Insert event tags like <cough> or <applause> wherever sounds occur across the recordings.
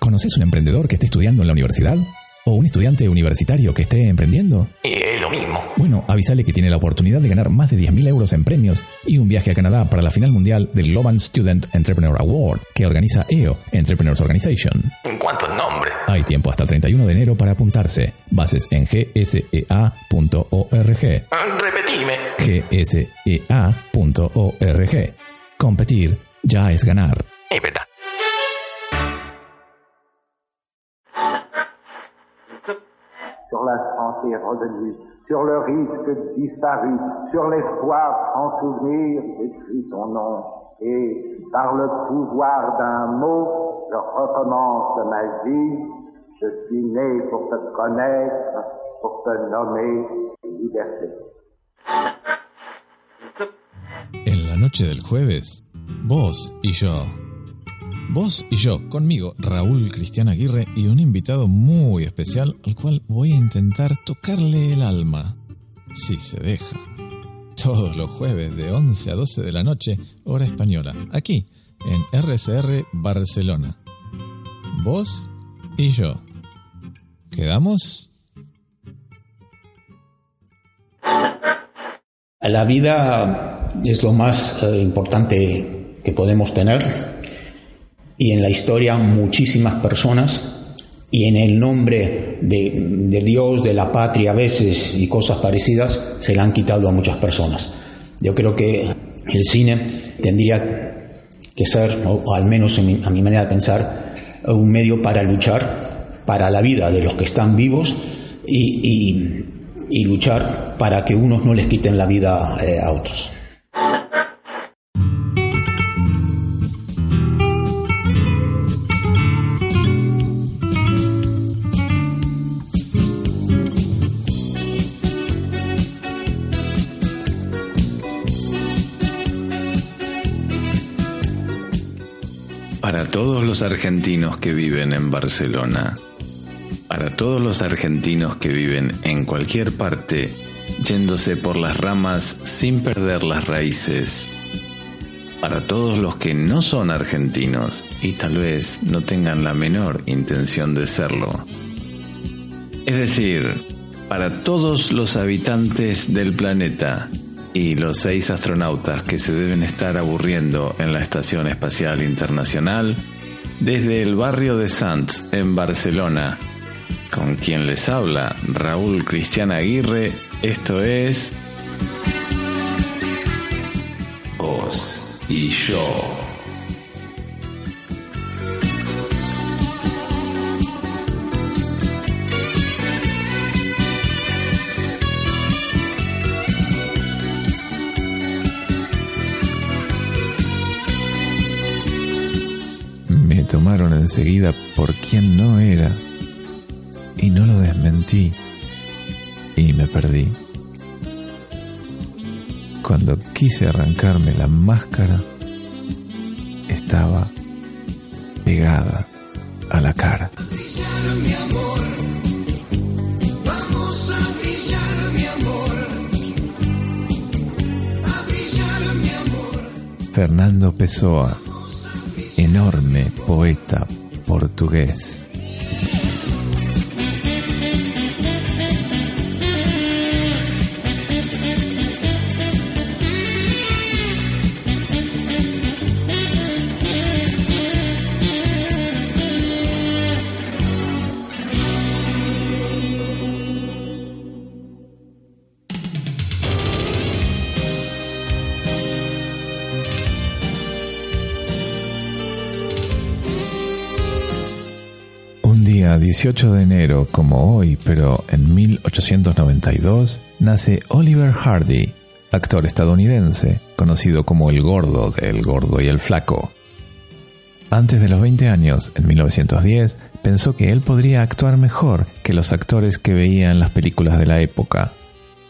¿Conoces un emprendedor que esté estudiando en la universidad? ¿O un estudiante universitario que esté emprendiendo? Y es lo mismo. Bueno, avísale que tiene la oportunidad de ganar más de 10.000 euros en premios y un viaje a Canadá para la final mundial del Global Student Entrepreneur Award que organiza EO, Entrepreneurs Organization. ¿En cuánto nombre? Hay tiempo hasta el 31 de enero para apuntarse. Bases en gsea.org. Ah, Repetime. gsea.org. Competir ya es ganar. Es verdad. Sur la santé revenue, sur le risque disparu, sur l'espoir en souvenir, j'écris ton nom. Et par le pouvoir d'un mot, je recommence ma vie. Je suis né pour te connaître, pour te nommer liberté. En la noche del jueves, vos. Vos y yo, conmigo, Raúl Cristian Aguirre y un invitado muy especial al cual voy a intentar tocarle el alma, si se deja. Todos los jueves de 11 a 12 de la noche, hora española, aquí, en RCR Barcelona. Vos y yo. ¿Quedamos? La vida es lo más eh, importante que podemos tener y en la historia muchísimas personas y en el nombre de, de, Dios, de la patria a veces y cosas parecidas se la han quitado a muchas personas. Yo creo que el cine tendría que ser, o al menos a mi manera de pensar, un medio para luchar para la vida de los que están vivos y luchar para que unos no les quiten la vida eh, a otros. Los argentinos que viven en Barcelona, para todos los argentinos que viven en cualquier parte, yéndose por las ramas sin perder las raíces, para todos los que no son argentinos y tal vez no tengan la menor intención de serlo. Es decir, para todos los habitantes del planeta y los seis astronautas que se deben estar aburriendo en la Estación Espacial Internacional, desde el barrio de Sants, en Barcelona, con quien les habla Raúl Cristian Aguirre, esto es Vos y yo. Tomaron enseguida por quien no era y no lo desmentí y me perdí. Cuando quise arrancarme la máscara, estaba pegada a la cara. mi amor. Poeta portugués. 18 de enero, como hoy, pero en 1892, nace Oliver Hardy, actor estadounidense, conocido como el gordo de gordo y el flaco. Antes de los 20 años, en 1910, pensó que él podría actuar mejor que los actores que veía en las películas de la época.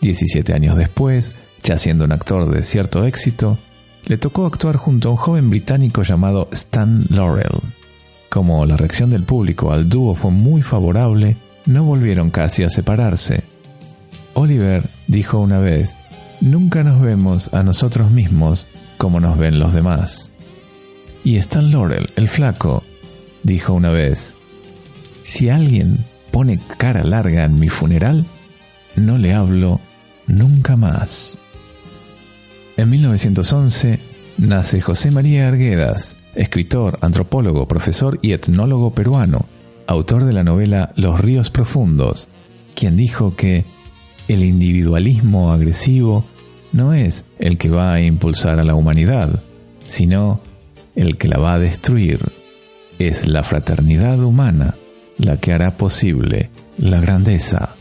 17 años después, ya siendo un actor de cierto éxito, le tocó actuar junto a un joven británico llamado Stan Laurel. Como la reacción del público al dúo fue muy favorable, no volvieron casi a separarse. Oliver dijo una vez, Nunca nos vemos a nosotros mismos como nos ven los demás. Y Stan Laurel, el flaco, dijo una vez, si alguien pone cara larga en mi funeral, no le hablo nunca más. En 1911 nace José María Arguedas, escritor, antropólogo, profesor y etnólogo peruano, autor de la novela Los ríos profundos, quien dijo que el individualismo agresivo no es el que va a impulsar a la humanidad, sino el que la va a destruir. Es la fraternidad humana la que hará posible la grandeza.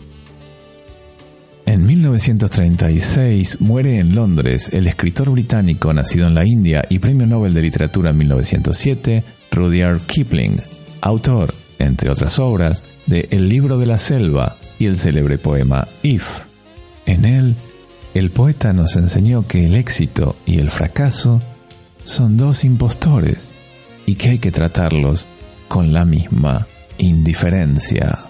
En 1936 muere en Londres el escritor británico nacido en la India y Premio Nobel de Literatura en 1907, Rudyard Kipling, autor, entre otras obras, de El libro de la selva y el célebre poema If. En él, el poeta nos enseñó que el éxito y el fracaso son dos impostores y que hay que tratarlos con la misma indiferencia.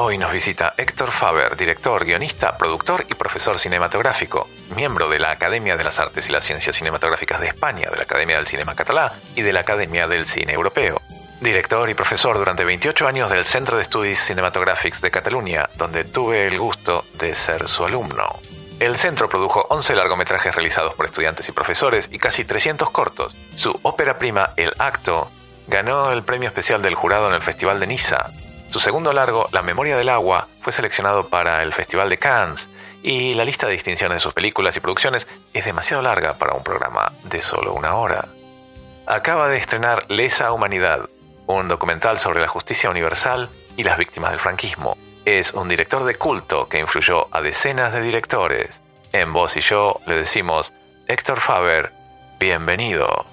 Hoy nos visita Héctor Faber, director, guionista, productor y profesor cinematográfico, miembro de la Academia de las Artes y las Ciencias Cinematográficas de España, de la Academia del Cinema Catalá y de la Academia del Cine Europeo. Director y profesor durante 28 años del Centro de Estudios Cinematográficos de Cataluña, donde tuve el gusto de ser su alumno. El centro produjo 11 largometrajes realizados por estudiantes y profesores y casi 300 cortos. Su ópera prima, El Acto, ganó el premio especial del jurado en el Festival de Niza. Su segundo largo, La Memoria del Agua, fue seleccionado para el Festival de Cannes y la lista de distinciones de sus películas y producciones es demasiado larga para un programa de solo una hora. Acaba de estrenar Lesa Humanidad, un documental sobre la justicia universal y las víctimas del franquismo. Es un director de culto que influyó a decenas de directores. En Voz y yo le decimos, Héctor Faber, bienvenido.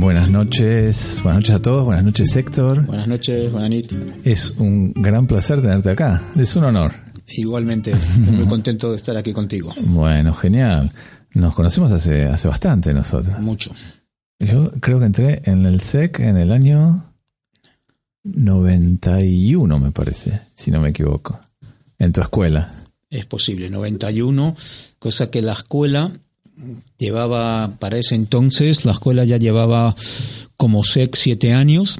Buenas noches, buenas noches a todos, buenas noches Héctor. Buenas noches, Juanit. Es un gran placer tenerte acá, es un honor. Igualmente, <laughs> estoy muy contento de estar aquí contigo. Bueno, genial. Nos conocemos hace, hace bastante nosotros. Mucho. Yo creo que entré en el SEC en el año 91, me parece, si no me equivoco. En tu escuela. Es posible, 91, cosa que la escuela llevaba, para ese entonces, la escuela ya llevaba como SEC siete años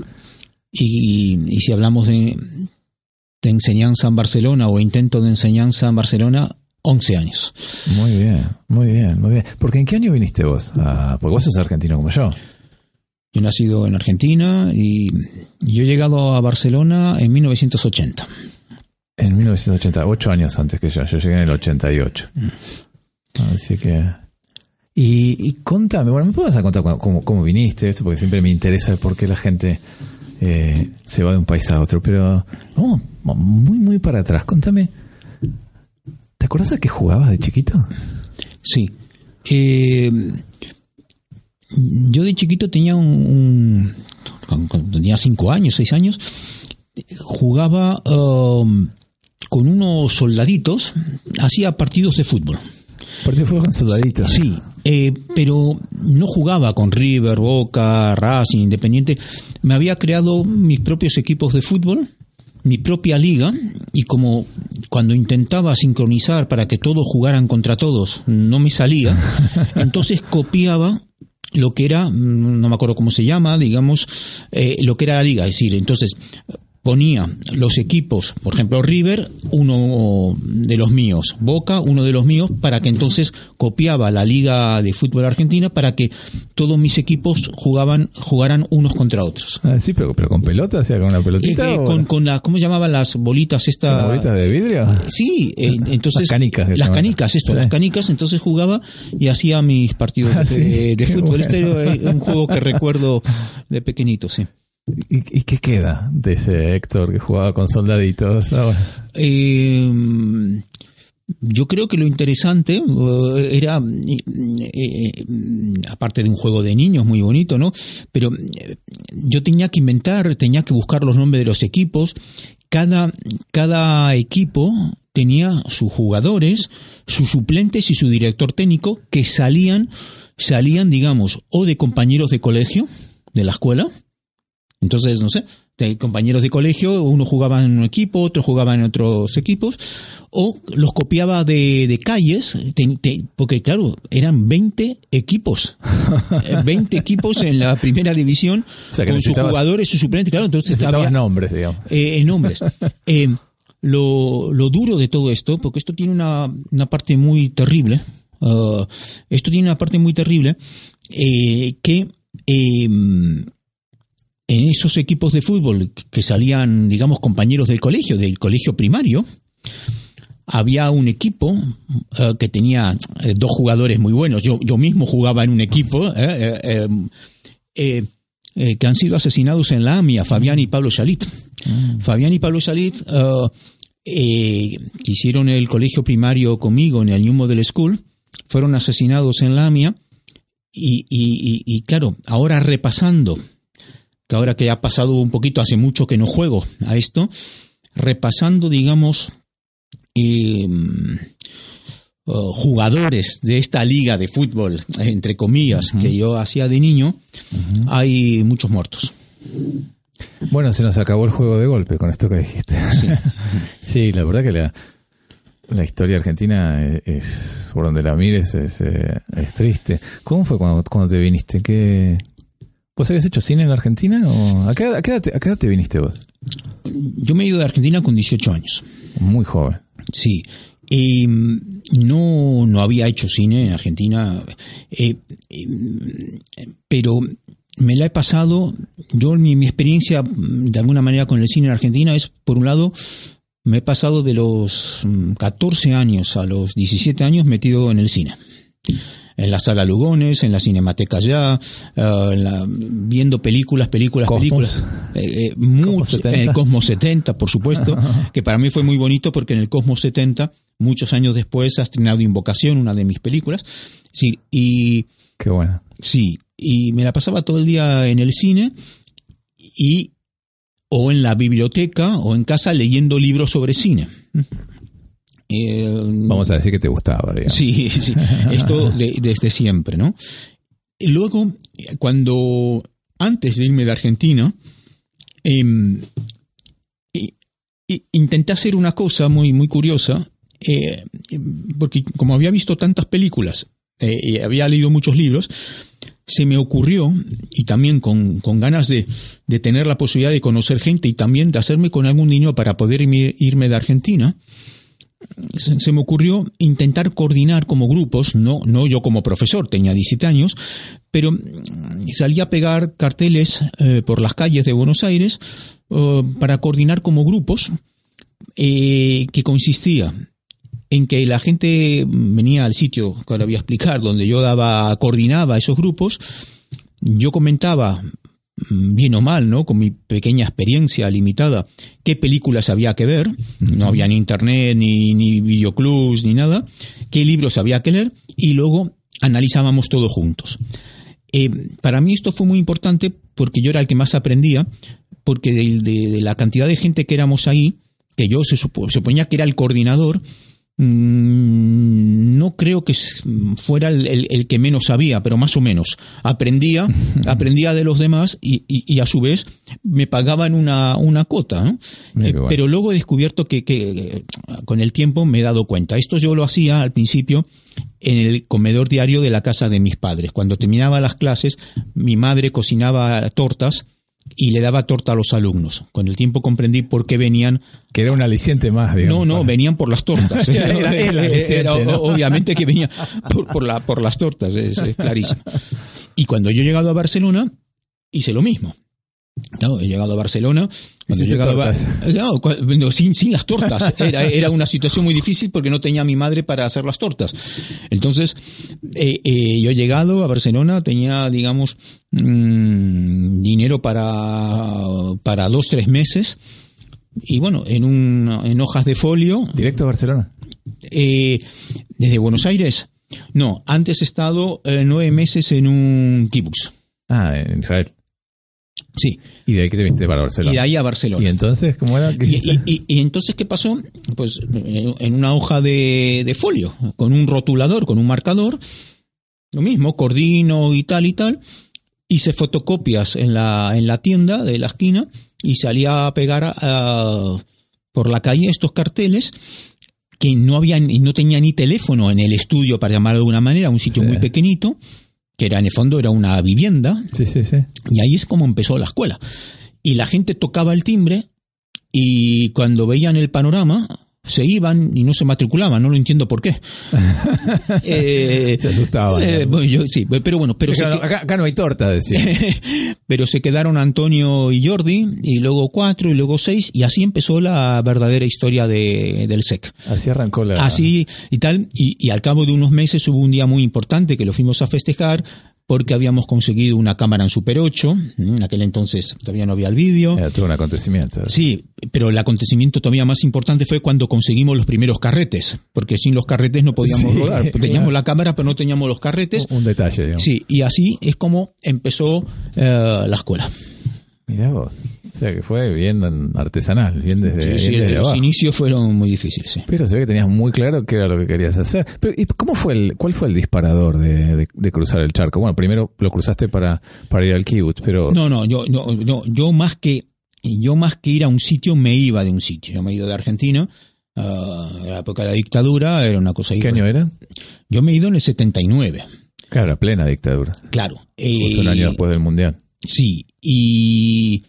y, y si hablamos de, de enseñanza en Barcelona o intento de enseñanza en Barcelona, 11 años. Muy bien, muy bien, muy bien. Porque ¿en qué año viniste vos? Ah, porque vos sos argentino como yo. Yo he nacido en Argentina y yo he llegado a Barcelona en 1980. En 1980, ocho años antes que yo. Yo llegué en el 88. Así que... Y, contame, bueno, ¿me puedes contar cómo, cómo- viniste? Esto porque siempre me interesa por qué la gente eh, se va de un país a otro. Pero vamos muy, muy para atrás. Contame, ¿te acuerdas a qué jugabas de chiquito? Sí. Eh, yo de chiquito tenía un, un- tenía cinco años, seis años, jugaba um, con unos soldaditos, hacía partidos de fútbol. Partido. Sí, eh, pero no jugaba con River, Boca, Racing, Independiente. Me había creado mis propios equipos de fútbol, mi propia liga, y como cuando intentaba sincronizar para que todos jugaran contra todos, no me salía, <laughs> entonces copiaba lo que era, mm, no me acuerdo cómo se llama, digamos, eh, lo que era la liga. Es decir, entonces ponía los equipos, por ejemplo River, uno de los míos, Boca, uno de los míos, para que entonces copiaba la Liga de Fútbol Argentina para que todos mis equipos jugaban, jugaran unos contra otros. Ah, sí, pero, pero con pelota, o sea, con una pelotita. Eh, o con, con la, ¿cómo llamaban las bolitas con esta? una bolita de vidrio? Sí, eh, entonces Las canicas las canicas, esto, las canicas, entonces jugaba y hacía mis partidos Ah, de, sí, de <laughs> fútbol. bueno. Este era un juego que recuerdo de pequeñito, sí. ¿Y, qué queda de ese Héctor que jugaba con soldaditos ahora? Eh, yo creo que lo interesante eh, era, eh, aparte de un juego de niños muy bonito, ¿no? Pero yo tenía que inventar, tenía que buscar los nombres de los equipos. Cada, cada equipo tenía sus jugadores, sus suplentes y su director técnico que salían, salían, digamos, o de compañeros de colegio, de la escuela. Entonces, no sé, compañeros de colegio, uno jugaba en un equipo, otro jugaba en otros equipos, o los copiaba de, de calles, te- te- porque claro, eran 20 equipos, <laughs> Eh, 20 equipos en la primera división, O sea, que con sus jugadores, sus suplentes, claro, entonces había- nombres, digamos. eh, en nombres. <laughs> Eh, lo, lo duro de todo esto, porque esto tiene una, una parte muy terrible, ah, esto tiene una parte muy terrible, eh, que eh, en esos equipos de fútbol que salían, digamos, compañeros del colegio, del colegio primario, había un equipo eh, que tenía eh, dos jugadores muy buenos. Yo, yo mismo jugaba en un equipo eh, que han sido asesinados en la AMIA, Fabián y Pablo Chalit. Fabián y Pablo Chalit que hicieron el colegio primario conmigo en el New Model School, fueron asesinados en la AMIA y, y- y- y, claro, ahora repasando, que ahora que ha pasado un poquito, hace mucho que no juego a esto, repasando, digamos, eh, uh, jugadores de esta liga de fútbol, entre comillas, que yo hacía de niño, hay muchos muertos. Bueno, se nos acabó el juego de golpe con esto que dijiste. <laughs> Sí, la verdad que la, la historia argentina es, es- por donde la mires, es, eh, es triste. ¿Cómo fue cuando, cuando te viniste? ¿Qué, ¿Vos habías hecho cine en la Argentina? O, ¿a, qué, a qué edad te- a qué edad te viniste vos? Yo me he ido de Argentina con 18 años. Muy joven. Sí. Eh, no, no había hecho cine en Argentina, eh, eh, pero me la he pasado, yo mi, mi experiencia mm, de alguna manera con el cine en Argentina es, por un lado, me he pasado de los mm, 14 años a los 17 años metido en el cine. En la sala Lugones, en la Cinemateca ya, eh, en la- viendo películas, películas, Cosmos. películas. Eh, eh, mucho- 70. en el Cosmos 70, por supuesto, <laughs> que para mí fue muy bonito porque en el Cosmos 70, muchos años después, ha estrenado Invocación, una de mis películas. Sí, y Qué bueno. sí, y me la pasaba todo el día en el cine y o en la biblioteca o en casa leyendo libros sobre cine. Vamos a decir que te gustaba, digamos. Sí, <laughs> sí, esto de- desde siempre, ¿no? Luego, cuando, antes de irme de Argentina, em, intenté hacer una cosa muy, muy curiosa, eh, porque como había visto tantas películas eh, y había leído muchos libros, se me ocurrió, y también con, con ganas de, de tener la posibilidad de conocer gente y también de hacerme con algún niño para poder irme, irme de Argentina, se, me ocurrió intentar coordinar como grupos, no, no yo como profesor, tenía 17 años, pero mm, salí a pegar carteles eh, por las calles de Buenos Aires eh, para coordinar como grupos eh, que consistía en que la gente venía al sitio que ahora voy a explicar, donde yo daba, coordinaba esos grupos, yo comentaba bien o mal, ¿no? Con mi pequeña experiencia limitada, qué películas había que ver, no había ni internet, ni, ni videoclubs, ni nada, qué libros había que leer, y luego analizábamos todos juntos. Eh, para mí esto fue muy importante porque yo era el que más aprendía, porque de, la cantidad de gente que éramos ahí, que yo se, supo- se suponía que era el coordinador, mm, no creo que fuera el, el- el que menos sabía, pero más o menos. Aprendía, <laughs> aprendía de los demás y, y- y a su vez me pagaban una, una cuota. ¿no? Eh, bueno. Pero luego he descubierto que, que, con el tiempo me he dado cuenta. Esto yo lo hacía al principio en el comedor diario de la casa de mis padres. Cuando terminaba las clases, mi madre cocinaba tortas y le daba torta a los alumnos. Con el tiempo comprendí por qué venían Que era un aliciente más, digamos. no, no, venían por las tortas. Era- <laughs> era el aliciente, Era o- ¿no? Obviamente que venía por, por la, por las tortas, es, es clarísimo. Y cuando yo he llegado a Barcelona, hice lo mismo. Claro, he llegado a Barcelona. Hiciste tortas. <laughs> No, sin, sin las tortas. Era, era una situación muy difícil porque no tenía a mi madre para hacer las tortas. Entonces, eh, eh, yo he llegado a Barcelona, tenía, digamos, mm, dinero para, para dos, tres meses. Y bueno, en, un, en hojas de folio, Directo a Barcelona. eh, desde Buenos Aires. No, antes he estado eh, nueve meses en un kibutz. Ah, en Israel. Sí, ¿Y de ahí que te viniste para Barcelona? y de ahí a Barcelona. ¿Y entonces cómo era? ¿Qué Y, y- entonces, ¿qué pasó? Pues en en una hoja de, de folio, con un rotulador, con un marcador, lo mismo, coordino y tal y tal, hice fotocopias en la, en la tienda de la esquina y salía a pegar ah, por la calle estos carteles que no había ni- no tenía ni teléfono en el estudio para llamarlo de alguna manera, un sitio Sí. muy pequeñito, que era en el fondo era una vivienda, Sí, sí, sí. y ahí es como empezó la escuela. Y la gente tocaba el timbre y cuando veían el panorama se iban y no se matriculaban, no lo entiendo por qué. <laughs> Eh, Se asustaban. eh, bueno, yo- sí, pero bueno, pero acá, que- acá- acá no hay torta, decía. <laughs> pero se quedaron Antonio y Jordi, y luego cuatro, y luego seis, y así empezó la verdadera historia de, del SEC. Así arrancó la... Así y tal, y, y al cabo de unos meses hubo un día muy importante que lo fuimos a festejar porque habíamos conseguido una cámara en Super 8, en aquel entonces todavía no había el vídeo. Era todo un acontecimiento. Sí, pero el acontecimiento todavía más importante fue cuando conseguimos los primeros carretes, porque sin los carretes no podíamos Sí, rodar. <laughs> Teníamos claro. la cámara, pero no teníamos los carretes. Un detalle, digamos. Sí, y así es como empezó eh, la escuela. Mirá vos. O sea, que fue bien artesanal, bien desde, Sí, sí, bien desde los abajo. inicios fueron muy difíciles. sí. Pero se ve que tenías muy claro qué era lo que querías hacer. Pero, ¿y cómo fue el, cuál fue el disparador de, de- de cruzar el charco? Bueno, primero lo cruzaste para, para ir al kibutz, pero No, no, yo, no, no, yo más que yo más que ir a un sitio me iba de un sitio. Yo me he ido de Argentina. en la época de la dictadura era una cosa. ¿qué año era? Yo me he ido en el 79, Claro, la plena dictadura. claro. Justo un Eh, año después del mundial. Sí, y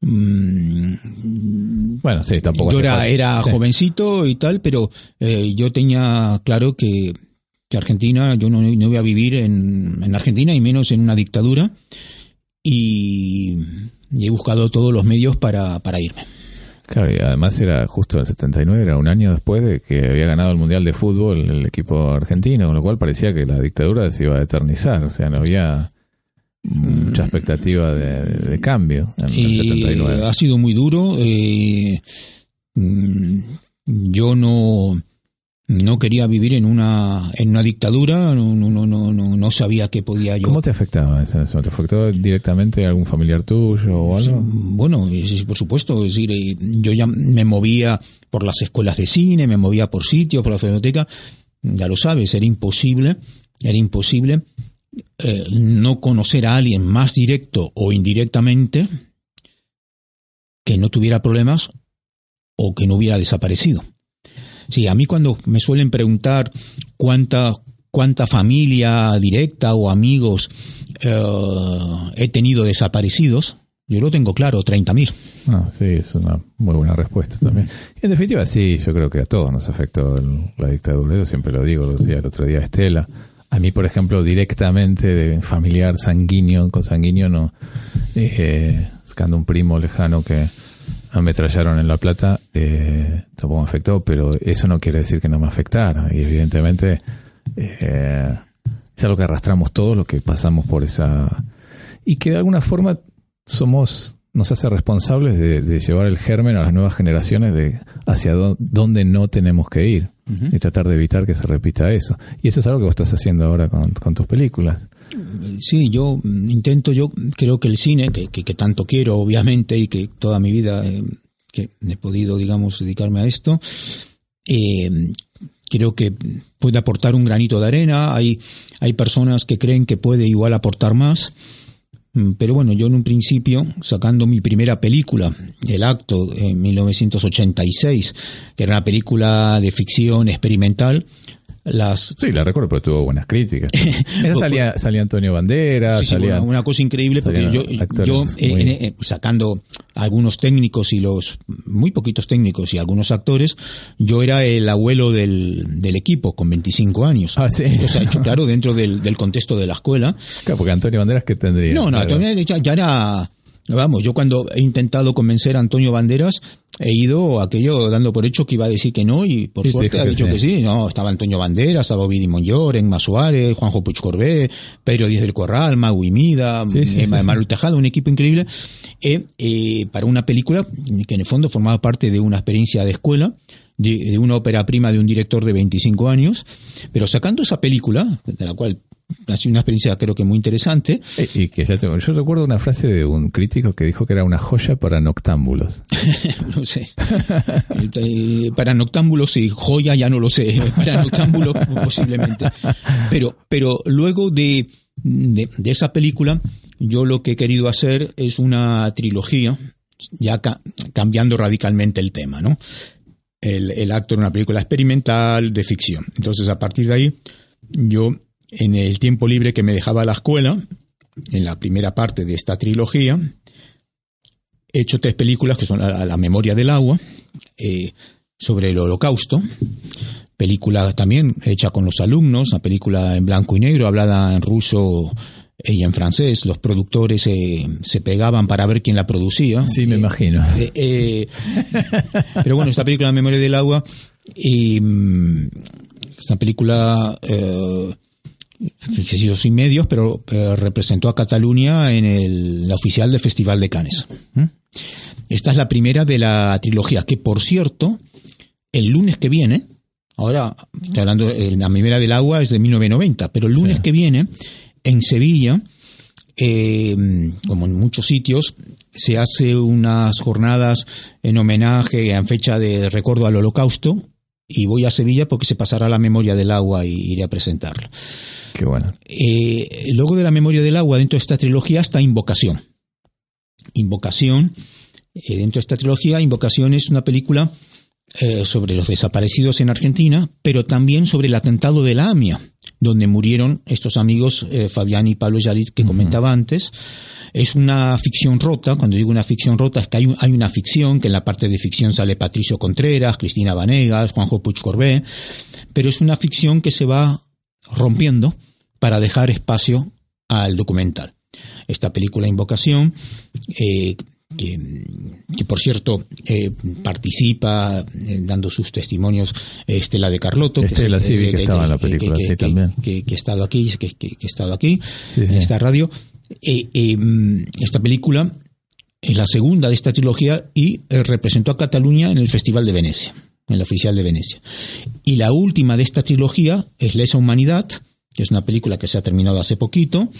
mm, Bueno, sí, tampoco. yo era, era Sí. jovencito y tal, pero eh, yo tenía claro que, que Argentina, yo no, no iba a vivir en, en Argentina y menos en una dictadura. Y, y he buscado todos los medios para, para irme. Claro, y además era justo el 79, era un año después de que había ganado el Mundial de Fútbol el equipo argentino, con lo cual parecía que la dictadura se iba a eternizar, o sea, no había mucha expectativa de, cambio en el Y 79. ha sido muy duro. eh, mm, yo no, no quería vivir en una, en una dictadura, no, no, no, no, no, sabía qué podía yo. ¿Cómo te afectaba eso? ¿Te afectó directamente a algún familiar tuyo o algo? Bueno, sí, por supuesto, es decir, eh, yo ya me movía por las escuelas de cine, me movía por sitios, por la biblioteca, ya lo sabes, era imposible, era imposible eh, no conocer a alguien más directo o indirectamente que no tuviera problemas o que no hubiera desaparecido. Sí, a mí cuando me suelen preguntar cuánta, cuánta familia directa o amigos eh, he tenido desaparecidos, yo lo tengo claro, 30.000. Ah, sí, es una muy buena respuesta también. En definitiva, sí, yo creo que a todos nos afectó la dictadura. Yo siempre lo digo, lo decía el otro día Estela. A mí, por ejemplo, directamente de familiar sanguíneo, con sanguíneo, no. Eh, sacando un primo lejano que ametrallaron en La Plata, eh, tampoco me afectó, pero eso no quiere decir que no me afectara. Y evidentemente eh, es algo que arrastramos todos los que pasamos por esa... Y que de alguna forma somos nos hace responsables de, de llevar el germen a las nuevas generaciones de hacia dó- dónde no tenemos que ir y tratar de evitar que se repita eso. Y eso es algo que vos estás haciendo ahora con, con tus películas. Sí, yo mm, intento, yo creo que el cine, que, que- que tanto quiero obviamente y que toda mi vida eh, que he podido, digamos, dedicarme a esto, eh, creo que puede aportar un granito de arena. Hay, hay personas que creen que puede igual aportar más. Mm, Pero bueno, yo en un principio, sacando mi primera película, El Acto, en 1986, que era una película de ficción experimental, las Sí, la recuerdo, pero tuvo buenas críticas. <laughs> Esa salía, salía Antonio Banderas, Sí, sí, salía... una, una cosa increíble porque yo, yo eh, muy- eh, sacando algunos técnicos y los muy poquitos técnicos y algunos actores, yo era el abuelo del, del equipo con 25 años. Ah, sí. Esto se ha hecho claro dentro del, del contexto de la escuela. Claro, porque Antonio Banderas, ¿qué tendría? No, no, Claro. todavía ya, ya era Vamos, yo cuando he intentado convencer a Antonio Banderas, he ido aquello dando por hecho que iba a decir que no y por Sí, suerte ha dicho sí. que sí. No, estaba Antonio Banderas, estaba Ovidio Monllor, Enma Suárez, Juanjo Puig Corbé, Pedro Díaz del Corral, Magui Mida, Sí, sí. Maru Tejada, un equipo increíble, eh, eh, para una película que en el fondo formaba parte de una experiencia de escuela, de, de una ópera prima de un director de 25 años, pero sacando esa película, de la cual ha sido una experiencia creo que muy interesante, Eh, Y que ya tengo- yo recuerdo una frase de un crítico que dijo que era una joya para noctámbulos. <laughs> no sé. Eh, Para noctámbulos sí, joya ya no lo sé. Para noctámbulos posiblemente. Pero, pero luego de, de, de esa película, yo lo que he querido hacer es una trilogía, ya ca- cambiando radicalmente el tema, ¿no? El, el acto era una película experimental de ficción. Entonces, a partir de ahí, yo, en el tiempo libre que me dejaba la escuela, en la primera parte de esta trilogía, he hecho tres películas que son La, La memoria del agua, eh, sobre el holocausto, película también hecha con los alumnos, una película en blanco y negro, hablada en ruso y en francés. Los productores eh, se pegaban para ver quién la producía. Sí, me Eh, imagino. pero bueno, esta película La memoria del agua, y, mm, esta película... Sin medios, pero eh, representó a Cataluña en el, la oficial del Festival de Cannes. ¿Mm? Esta es la primera de la trilogía, que por cierto, el lunes que viene, ahora estoy hablando, la primera del agua es de 1990, pero el lunes Sí. que viene, en Sevilla, eh, como en muchos sitios, se hace unas jornadas en homenaje, en fecha de recuerdo al holocausto, y voy a Sevilla porque se pasará la memoria del agua y iré a presentarla. Qué bueno. Eh, luego de la memoria del agua, dentro de esta trilogía está Invocación. Invocación, eh, dentro de esta trilogía, Invocación es una película eh, sobre los desaparecidos en Argentina, pero también sobre el atentado de la AMIA, donde murieron estos amigos Fabián y Pablo Yalit que comentaba antes. Es una ficción rota, cuando digo una ficción rota es que hay, un- hay una ficción, que en la parte de ficción sale Patricio Contreras, Cristina Vanegas, Juanjo Puig Corbé, pero es una ficción que se va rompiendo para dejar espacio al documental. Esta película Invocación, eh, que, que, por cierto eh, participa eh, dando sus testimonios Estela de Carlotto, que Estela, es- sí, que estaba en la que- película, que- sí, que- también. que, que ha estado aquí, que, que- que ha estado aquí Sí, sí. en esta radio. Eh, eh, mm, esta película es la segunda de esta trilogía y eh, representó a Cataluña en el Festival de Venecia, en la oficial de Venecia. Y la última de esta trilogía es Lesa Humanidad, que es una película que se ha terminado hace poquito,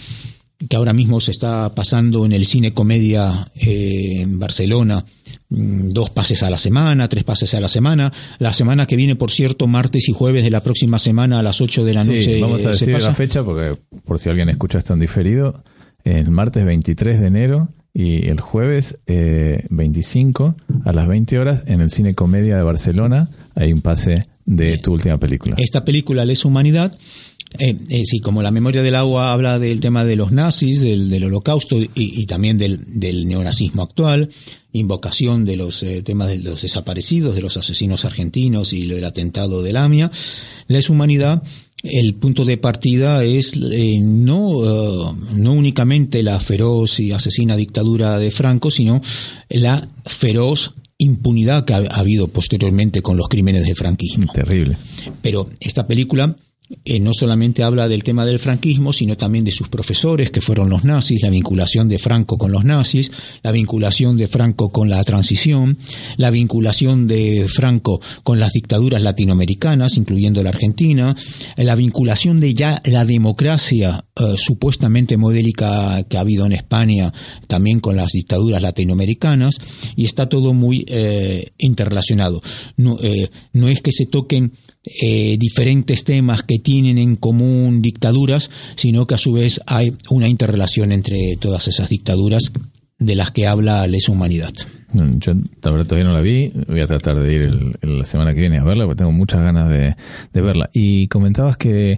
que ahora mismo se está pasando en el cine comedia eh, en Barcelona, mm, dos pases a la semana, tres pases a la semana. La semana que viene, por cierto, martes y jueves de la próxima semana a las 8 de la Sí, noche vamos a se decir pasa. la fecha porque por si alguien escucha esto en diferido, el martes 23 de enero y el jueves eh, 25 a las 20 horas en el Cine Comedia de Barcelona. Hay un pase de tu última película. Esta película, Lesa Humanidad, eh, eh, sí, como la memoria del agua habla del tema de los nazis, del, del holocausto y, y también del, del neonazismo actual, invocación de los eh, temas de los desaparecidos, de los asesinos argentinos y el atentado del AMIA, Lesa Humanidad, el punto de partida es eh, no, eh, no únicamente la feroz y asesina dictadura de Franco, sino la feroz impunidad que ha, ha habido posteriormente con los crímenes de franquismo. Terrible. Pero esta película eh, no solamente habla del tema del franquismo, sino también de sus profesores, que fueron los nazis, la vinculación de Franco con los nazis, la vinculación de Franco con la transición, la vinculación de Franco con las dictaduras latinoamericanas, incluyendo la Argentina, eh, la vinculación de ya la democracia eh, supuestamente modélica que ha habido en España, también con las dictaduras latinoamericanas, y está todo muy interrelacionado. No, no es que se toquen eh, diferentes temas que tienen en común dictaduras, sino que a su vez hay una interrelación entre todas esas dictaduras de las que habla Lesa Humanidad. Yo todavía no la vi, voy a tratar de ir el- la semana que viene a verla porque tengo muchas ganas de verla. Y comentabas que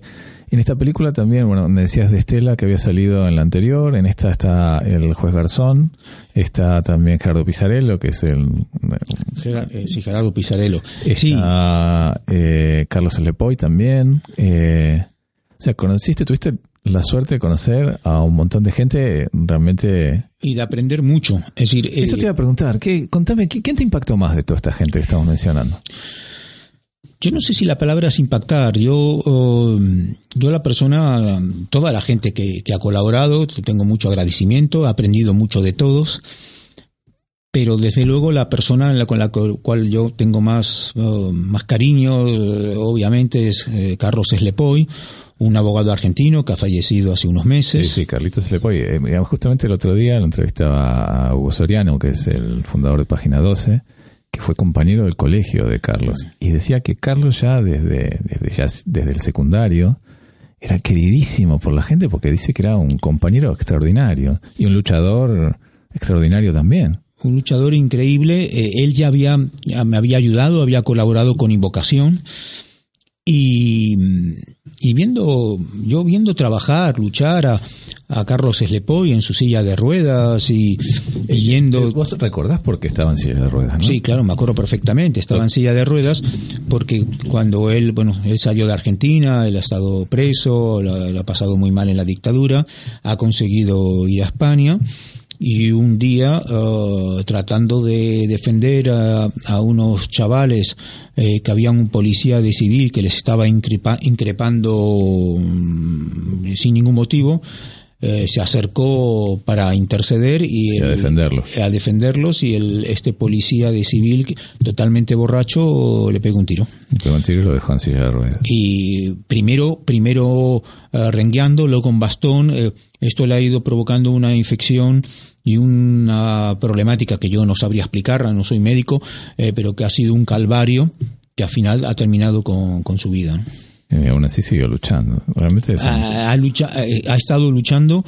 en esta película también, bueno, me decías de Estela que había salido en la anterior, en esta está el juez Garzón, está también Gerardo Pizarello, que es el... Gerar- eh, sí, Gerardo Pizarello. Sí, Está eh, Carlos Lepoy también. eh, o sea, conociste, tuviste la suerte de conocer a un montón de gente realmente... Y de aprender mucho. Es decir, Eso eh, te iba a preguntar, ¿qué, contame, ¿qué- ¿quién te impactó más de toda esta gente que estamos mencionando? Yo no sé si la palabra es impactar. Yo, eh, yo la persona, toda la gente que, que ha colaborado, tengo mucho agradecimiento, he aprendido mucho de todos. Pero desde luego la persona con la cual yo tengo más, eh, más cariño, eh, obviamente, es eh, Carlos Eslepoy, un abogado argentino que ha fallecido hace unos Sí, meses. sí, Carlitos Lepoy. Eh, justamente el otro día lo entrevistaba a Hugo Soriano, que es el fundador de Página 12, que fue compañero del colegio de Carlos. Y decía que Carlos ya desde, desde, ya, desde el secundario era queridísimo por la gente porque dice que era un compañero extraordinario y un luchador extraordinario también. un luchador increíble. Eh, él ya había, ya me había ayudado, había colaborado con Invocación. Y, y viendo, yo viendo trabajar, luchar a, a Carlos Eslepoy en su silla de ruedas y, y yendo. Eh, ¿Vos recordás por qué estaba en silla de ruedas, no? Sí, claro, me acuerdo perfectamente. Estaba en silla de ruedas porque cuando él, bueno, él salió de Argentina, él ha estado preso, lo, lo ha pasado muy mal en la dictadura, ha conseguido ir a España y un día eh, tratando de defender a, a unos chavales eh, que habían un policía de civil que les estaba increpa- increpando mm, sin ningún motivo, eh, se acercó para interceder y Sí, a el- defenderlos. a defenderlos y el, este policía de civil totalmente borracho le pegó un tiro Pero en serio lo dejó en silla de ruedas. y primero primero eh, rengueando luego con bastón eh, esto le ha ido provocando una infección y una problemática que yo no sabría explicar no soy médico eh, pero que ha sido un calvario que al final ha terminado con, con su vida ¿no? Y aún así siguió luchando. Realmente es ha, ha lucha- eh, ha estado luchando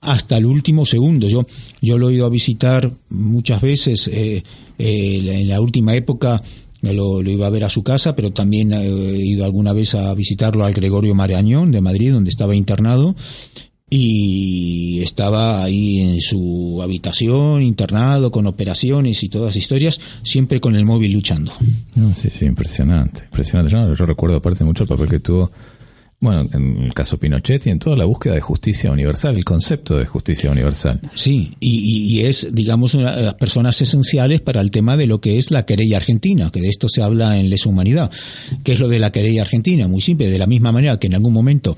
hasta el último segundo. Yo, yo lo he ido a visitar muchas veces. eh, eh, en la última época lo, lo iba a ver a su casa, pero también eh, he ido alguna vez a visitarlo al Gregorio Marañón de Madrid, donde estaba internado. Y estaba ahí en su habitación, internado, con operaciones y todas historias, siempre con el móvil luchando. No, sí, sí, impresionante. Impresionante. Yo, yo recuerdo aparte mucho el papel que tuvo, bueno, en el caso Pinochet y en toda la búsqueda de justicia universal, el concepto de justicia universal. Sí, y, y- y es, digamos, una de las personas esenciales para el tema de lo que es la querella argentina, que de esto se habla en Lesa Humanidad. ¿Qué es lo de la querella argentina? Muy simple, de la misma manera que en algún momento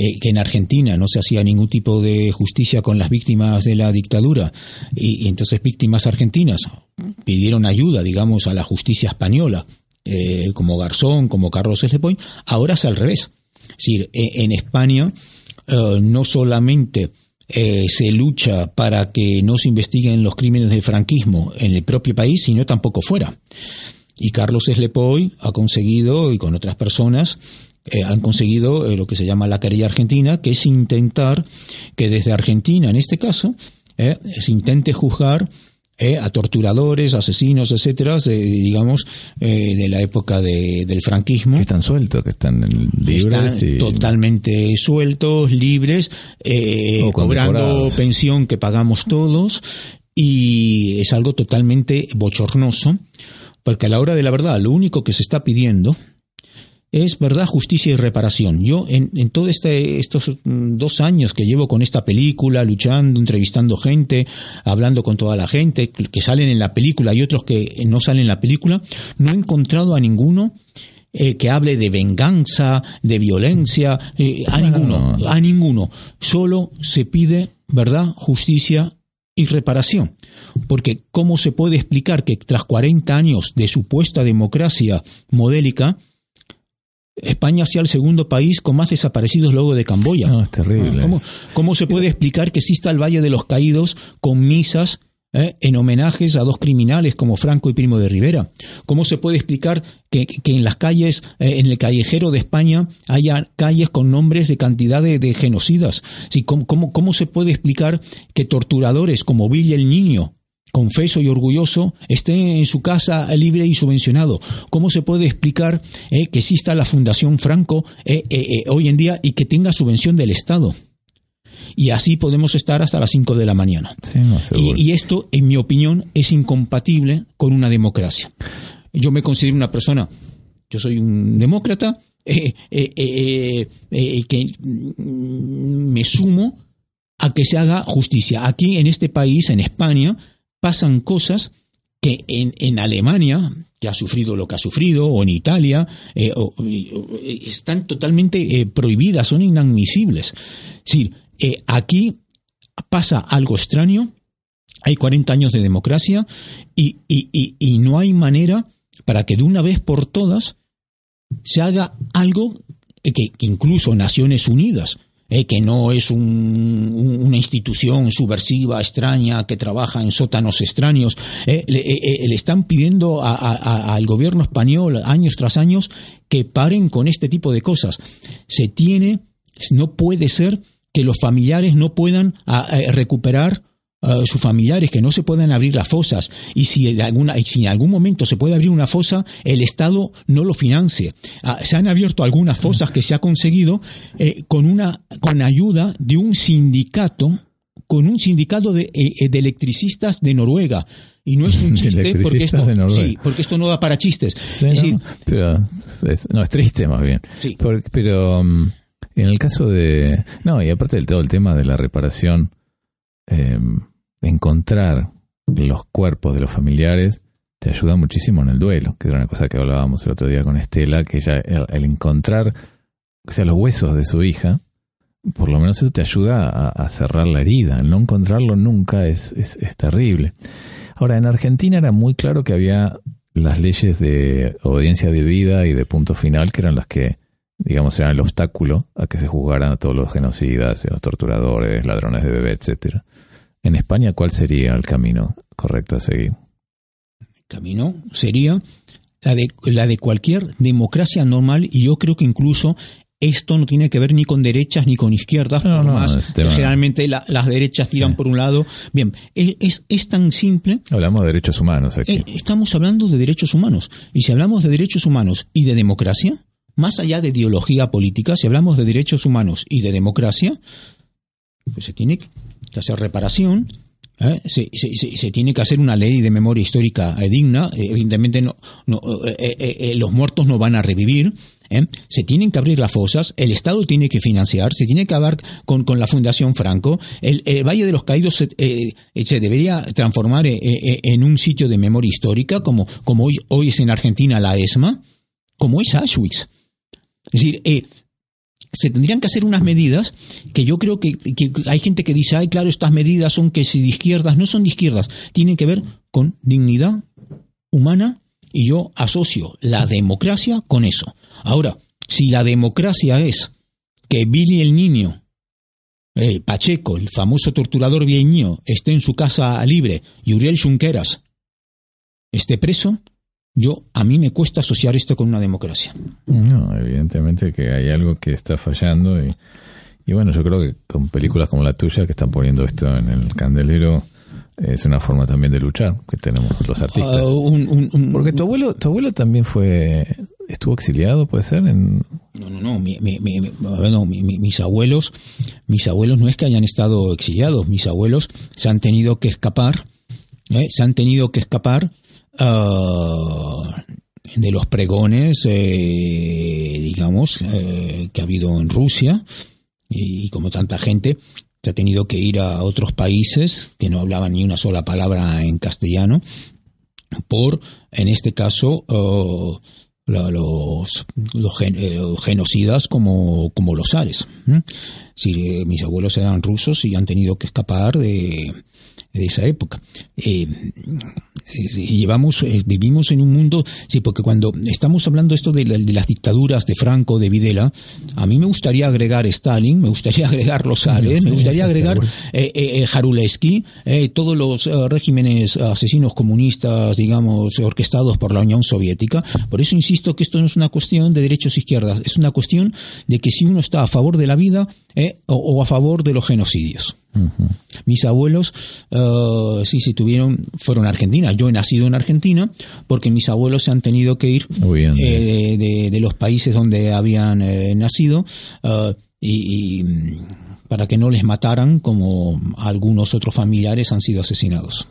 eh, que en Argentina no se hacía ningún tipo de justicia con las víctimas de la dictadura y, entonces víctimas argentinas pidieron ayuda, digamos, a la justicia española, eh, como Garzón, como Carlos Eslepoy, ahora es al revés. Es decir, e- en España eh, no solamente se lucha para que no se investiguen los crímenes del franquismo en el propio país, sino tampoco fuera. Y Carlos Eslepoy ha conseguido, y con otras personas, eh, han conseguido eh, lo que se llama la querella argentina, que es intentar que desde Argentina, en este caso, eh, se intente juzgar eh, a torturadores, asesinos, etcétera, digamos, eh, de la época de- del franquismo. Que están sueltos, que están libres están y... totalmente sueltos, libres, eh, cobrando pensión que pagamos todos y es algo totalmente bochornoso porque a la hora de la verdad lo único que se está pidiendo es verdad, justicia y reparación. Yo en, en todos este, estos mm, dos años que llevo con esta película, luchando, entrevistando gente, hablando con toda la gente que salen en la película y otros que no salen en la película, no he encontrado a ninguno eh, que hable de venganza, de violencia, eh, a ninguno, no. a ninguno. Solo se pide verdad, justicia y reparación. Porque ¿cómo se puede explicar que tras 40 años de supuesta democracia modélica, España sea el segundo país con más desaparecidos luego de Camboya? No, es terrible. ¿Cómo, cómo se puede explicar que exista el Valle de los Caídos con misas eh, en homenajes a dos criminales como Franco y Primo de Rivera? ¿Cómo se puede explicar que, que en las calles, eh, en el callejero de España, haya calles con nombres de cantidad de, de genocidas? Sí, ¿cómo, cómo, cómo se puede explicar que torturadores como Villa el Niño, confeso y orgulloso, esté en su casa libre y subvencionado. ¿Cómo se puede explicar eh, que exista la Fundación Franco eh, eh, hoy en día y que tenga subvención del Estado? Y así podemos estar hasta las 5 de la mañana. Sí, no, seguro. Y, y esto, en mi opinión, es incompatible con una democracia. Yo me considero una persona, yo soy un demócrata, eh, eh, eh, eh, que mm, me sumo a que se haga justicia. Aquí en este país, en España, pasan cosas que en, en Alemania, que ha sufrido lo que ha sufrido, o en Italia, eh, eh, están totalmente eh, prohibidas, son inadmisibles. Es decir, eh, aquí pasa algo extraño, hay 40 años de democracia y, y- y- no hay manera para que de una vez por todas se haga algo que incluso Naciones Unidas, eh, que no es un- un- una institución subversiva, extraña, que trabaja en sótanos extraños, eh, le, eh, eh, le están pidiendo a- al gobierno español años tras años que paren con este tipo de cosas. Se tiene, no puede ser que los familiares no puedan a- a recuperar sus familiares, que no se puedan abrir las fosas y si, de alguna, y si en algún momento se puede abrir una fosa, el Estado no lo financie. Ah, se han abierto algunas fosas que se ha conseguido eh, con una con ayuda de un sindicato, con un sindicato de, eh, de electricistas de Noruega. Y no es <laughs> un chiste porque esto, de Noruega. sí, porque esto no da para chistes. Sí, es ¿no? decir, pero es, no, es triste más bien. Sí. Por- pero um, en el caso de... No, y aparte del todo el tema de la reparación, eh, encontrar los cuerpos de los familiares te ayuda muchísimo en el duelo, que era una cosa que hablábamos el otro día con Estela, que ella, el, encontrar, o sea, los huesos de su hija, por lo menos eso te ayuda a, cerrar la herida. No encontrarlo nunca es, es, terrible. Ahora, en Argentina era muy claro que había las leyes de obediencia debida y de punto final, que eran las que, digamos, eran el obstáculo a que se juzgaran a todos los genocidas, los torturadores, ladrones de bebé, etcétera. En España, ¿cuál sería el camino correcto a seguir? camino sería la de, la de cualquier democracia normal y yo creo que incluso esto no tiene que ver ni con derechas ni con izquierdas, No, por no, más generalmente la- las derechas tiran Sí. por un lado. Bien, es, es, es tan simple. Hablamos de derechos humanos aquí. Eh, estamos hablando de derechos humanos. Y si hablamos de derechos humanos y de democracia, más allá de ideología política, si hablamos de derechos humanos y de democracia, pues se tiene que hacer reparación, ¿eh? se, se- se- se tiene que hacer una ley de memoria histórica eh, digna, eh, evidentemente no, no, eh, eh, eh, los muertos no van a revivir, se tienen que abrir las fosas, el Estado tiene que financiar, se tiene que hablar con, con la Fundación Franco, el, el Valle de los Caídos se, debería transformar en un sitio de memoria histórica, como, como hoy, hoy es en Argentina la ESMA, como es Auschwitz. Es decir, se tendrían que hacer unas medidas que yo creo que, hay gente que dice, ay, claro, estas medidas son que si de izquierdas, no son de izquierdas, tienen que ver con dignidad humana y yo asocio la democracia con eso. Ahora, si la democracia es que Billy el niño, eh, Pacheco, el famoso torturador vieño, esté en su casa libre y Uriel Junqueras esté preso, yo a mí me cuesta asociar esto con una democracia. No, evidentemente que hay algo que está fallando y, y bueno, yo creo que con películas como la tuya que están poniendo esto en el candelero es una forma también de luchar que tenemos los artistas. Ah, un- un- un- Porque tu abuelo, tu abuelo también fue, estuvo exiliado, puede ser, en No, no, no. mi- mi- mi- mi- no, mi- mi- mis abuelos, mis abuelos no es que hayan estado exiliados. Mis abuelos se han tenido que escapar, ¿eh? se han tenido que escapar ah, de los pregones, eh, digamos, eh, que ha habido en Rusia y, como tanta gente se ha tenido que ir a otros países que no hablaban ni una sola palabra en castellano por, en este caso, eh, la- los, los, gen- eh, genocidas como, como los zares. eh, mis abuelos eran rusos y han tenido que escapar de, de esa época. Eh, eh, llevamos, eh, vivimos en un mundo, sí, porque cuando estamos hablando esto de, la- de las dictaduras de Franco, de Videla, a mí me gustaría agregar Stalin, me gustaría <laughs> agregar los zares, me gustaría agregar eh, Jaruleski, todos los regímenes asesinos comunistas, digamos, orquestados por la Unión Soviética. Por eso insisto que esto no es una cuestión de derechos izquierdas, es una cuestión de que si uno está a favor de la vida o, o a favor de los genocidios. Mis abuelos, eh, sí, sí, tuvieron, fueron a Argentina. Yo he nacido en Argentina porque mis abuelos se han tenido que ir eh, de, de- de los países donde habían eh, nacido y, y, mm, para que no les mataran como algunos otros familiares han sido asesinados.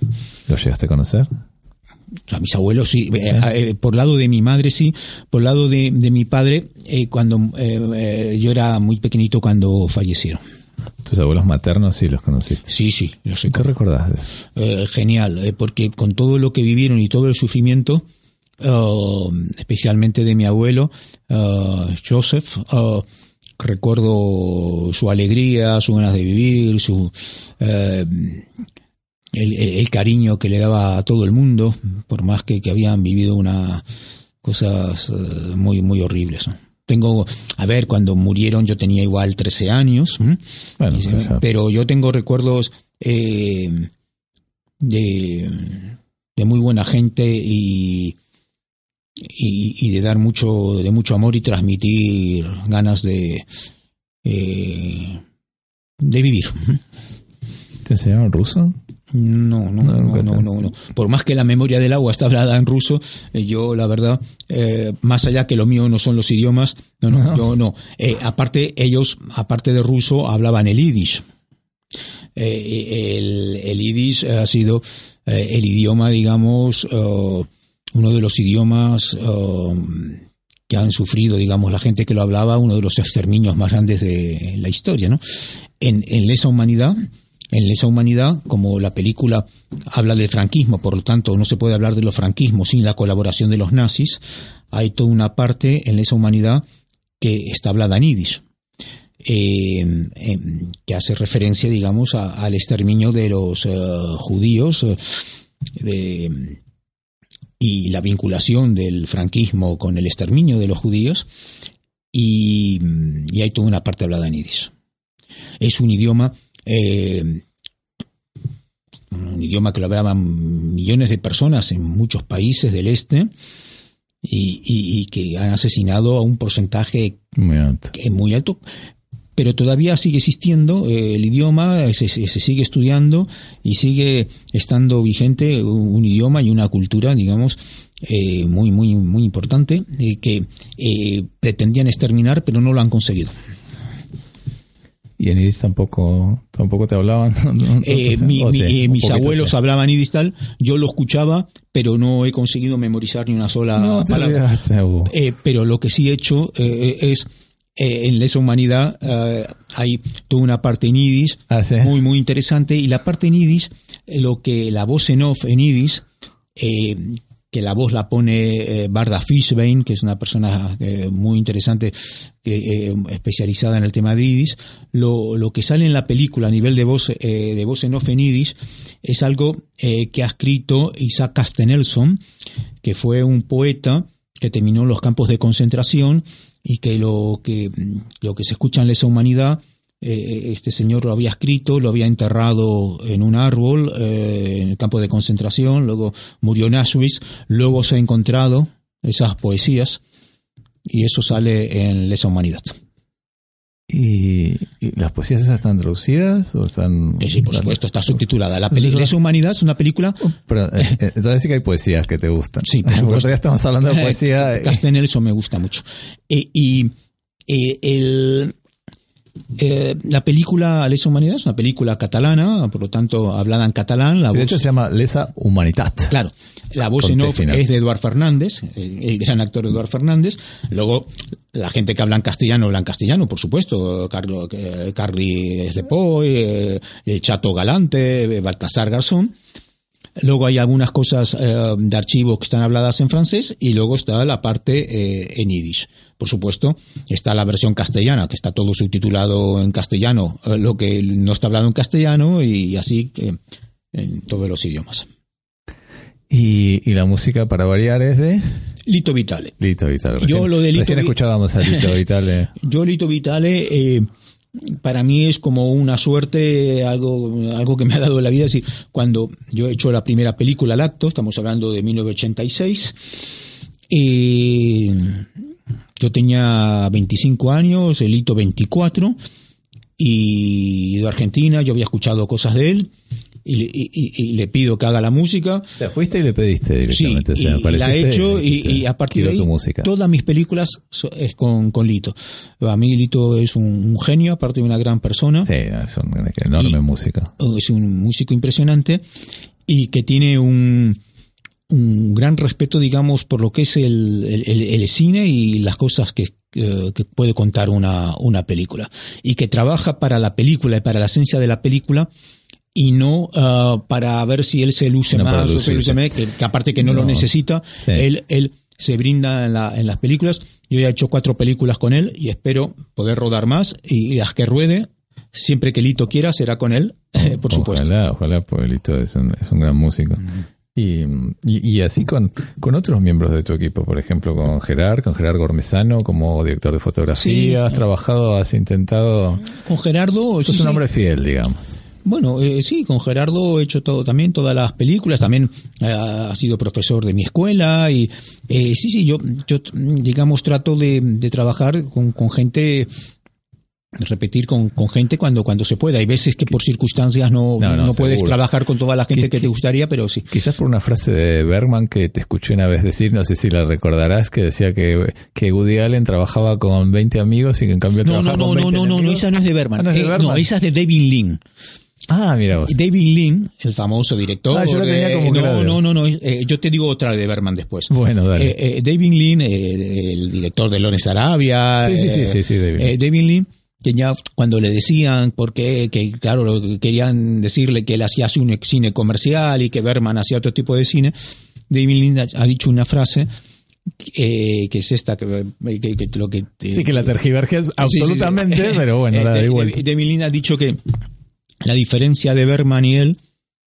¿Lo llegaste a conocer? O sea, mis abuelos sí, eh, eh, por lado de mi madre sí, por lado de, de mi padre, eh, cuando yo era muy pequeñito cuando fallecieron. Tus abuelos maternos sí los conociste. Sí, sí, lo sé. ¿Qué recordás de eso? Eh, genial, eh, porque con todo lo que vivieron y todo el sufrimiento, eh, especialmente de mi abuelo, eh, Joseph, recuerdo su alegría, su ganas de vivir, su eh, el, el- cariño que le daba a todo el mundo, por más que, que habían vivido una cosas muy muy horribles. ¿no? Tengo, a ver, cuando murieron yo tenía igual 13 años, pero yo tengo recuerdos eh, de, de muy buena gente y, y, y de dar mucho, de mucho amor y transmitir ganas de, eh, de vivir. ¿Te enseñaron ruso? No, no, No, no, no. Por más que la memoria del agua está hablada en ruso, eh, yo la verdad, eh, más allá que lo mío no son los idiomas, no, no, No. yo no. Eh, aparte, ellos, aparte de ruso, hablaban el yiddish. El, el yiddish ha sido el idioma, digamos, uno de los idiomas que han sufrido, digamos, la gente que lo hablaba, uno de los exterminios más grandes de la historia, ¿no? En, en lesa humanidad, en lesa humanidad, como la película habla del franquismo, por lo tanto no se puede hablar de los franquismos sin la colaboración de los nazis, hay toda una parte en lesa humanidad que está hablada en yiddish. eh, em, que hace referencia, digamos, a- al exterminio de los eh, judíos eh, y la vinculación del franquismo con el exterminio de los judíos, y, y hay toda una parte hablada en yiddish. Es un idioma, eh, un idioma que lo hablaban millones de personas en muchos países del este, y, y- y que han asesinado a un porcentaje Muy alto. que es muy alto, pero todavía sigue existiendo eh, el idioma, eh, se, se- sigue estudiando y sigue estando vigente un, un idioma y una cultura, digamos, eh, muy, muy, muy importante, eh, que eh, pretendían exterminar, pero no lo han conseguido. ¿Y en Yiddish tampoco, tampoco te hablaban? <laughs> Eh, mi- mi- eh, mis abuelos hablaban yiddish tal, yo lo escuchaba, pero no he conseguido memorizar ni una sola No, palabra. Eh, pero lo que sí he hecho eh, es, eh, en lesa humanidad, hay toda una parte en yiddish Ah, sí. muy, muy interesante. Y la parte en eh, lo que la voz en off en eh, que la voz la pone eh, Barda Fishbein, que es una persona eh, muy interesante, eh, especializada en el tema de yiddish, lo, lo que sale en la película a nivel de voz, eh, de voz en off yiddish es algo eh, que ha escrito Isaac Castenelson, que fue un poeta que terminó los campos de concentración y que lo que, lo que se escucha en lesa humanidad eh, este señor lo había escrito, lo había enterrado en un árbol eh, en el campo de concentración, luego murió en Auschwitz, luego se ha encontrado esas poesías y eso sale en Lesa Humanidad. ¿Y, y las poesías esas están traducidas o están...? Eh, sí, por supuesto, está subtitulada. La película Lesa Humanidad es una película Pero, eh, <laughs> eh, entonces sí que hay poesías que te gustan. Sí, por <laughs> supuesto. todavía estamos hablando de poesía. <laughs> eh, Castenelson me gusta mucho. Eh, y eh, el, eh, la película Lesa Humanidad es una película catalana, por lo tanto hablada en catalán. La de voz- hecho se llama Lesa Humanitat. Claro, la voz en off es de Eduard Fernández, el, el gran actor Eduard Fernández. Luego, la gente que habla en castellano habla en castellano, por supuesto. Carlo, eh, Carly Slepoy, eh, el Chato Galante, eh, Baltasar Garzón. Luego hay algunas cosas eh, de archivo que están habladas en francés y luego está la parte eh, en yiddish. Por supuesto, está la versión castellana, que está todo subtitulado en castellano, eh, lo que no está hablado en castellano y así en todos los idiomas. Y, y la música para variar es de Lito Vitale. Lito Vitale. Yo lo de Lito Recién escuchábamos a Lito <laughs> Vitale. Yo, Lito Vitale, eh, para mí es como una suerte, algo, algo que me ha dado la vida. Es cuando yo he hecho la primera película, Lacto, estamos hablando de 1986, eh, yo tenía 25 años, el Lito 24, y de Argentina, yo había escuchado cosas de él, y le, y- le pido que haga la música. O sea, fuiste y le pediste Sí, directamente. o sea, y- la he hecho y, a partir de ahí música. todas mis películas so- es con, con Lito. A mí Lito es un, un genio, aparte de una gran persona, Sí, es una enorme música. es un músico impresionante y que tiene un, un gran respeto, digamos, por lo que es el, el- el cine y las cosas que, eh, que puede contar una, una película. Y que trabaja para la película y para la esencia de la película y no ah, para ver si él se luce No más o se luce menos, que, que aparte que no, lo necesita, Sí. él, él se brinda en, la- en las películas. Yo ya he hecho cuatro películas con él y espero poder rodar más y las que ruede, siempre que Lito quiera, será con él, eh, <laughs> por supuesto. Ojalá, ojalá, Pueblito es un, es un gran músico. Y, y, y así con, con otros miembros de tu equipo, por ejemplo, con Gerard, con Gerard Gormesano como director de fotografía. Sí. Has trabajado, has intentado. Con Gerardo, Sos sí, un hombre fiel, digamos. Bueno, eh, sí, con Gerardo he hecho todo también, todas las películas, también eh, ha sido profesor de mi escuela y eh, sí, sí, yo, yo digamos trato de, de trabajar con, con gente, repetir con, con gente cuando, cuando se pueda. Hay veces que por circunstancias no, No, no, no, puedes trabajar con toda la gente ¿Qué- que te gustaría, pero sí. Quizás por una frase de Bergman que te escuché una vez decir, no sé si la recordarás, que decía que, que Woody Allen trabajaba con 20 amigos y que en cambio No, no, trabajaba no, con no, 20 no, no, no, enemigos. esa no es de Berman. Ah, ¿no es de Eh, Bergman? no, esa es de David Lean. Ah, mira vos. David Lean, el famoso director. Ah, yo tenía eh, como no, no, no, no, eh, yo te digo otra de Berman después. Bueno, dale. Eh, eh, David eh, el director de Lones Arabia. Sí, sí, sí, eh, sí, sí, David. eh, David Lean, que ya cuando le decían, porque que claro, querían decirle que él hacía un cine comercial y que Berman hacía otro tipo de cine, David Lean ha- dicho una frase eh, que es esta, que, que- que lo que... te- Sí, que la tergivergia es Sí, sí, sí. absolutamente, pero bueno, Eh, <laughs> la de- de igual. de- David Lean ha dicho que la diferencia de Berman y él,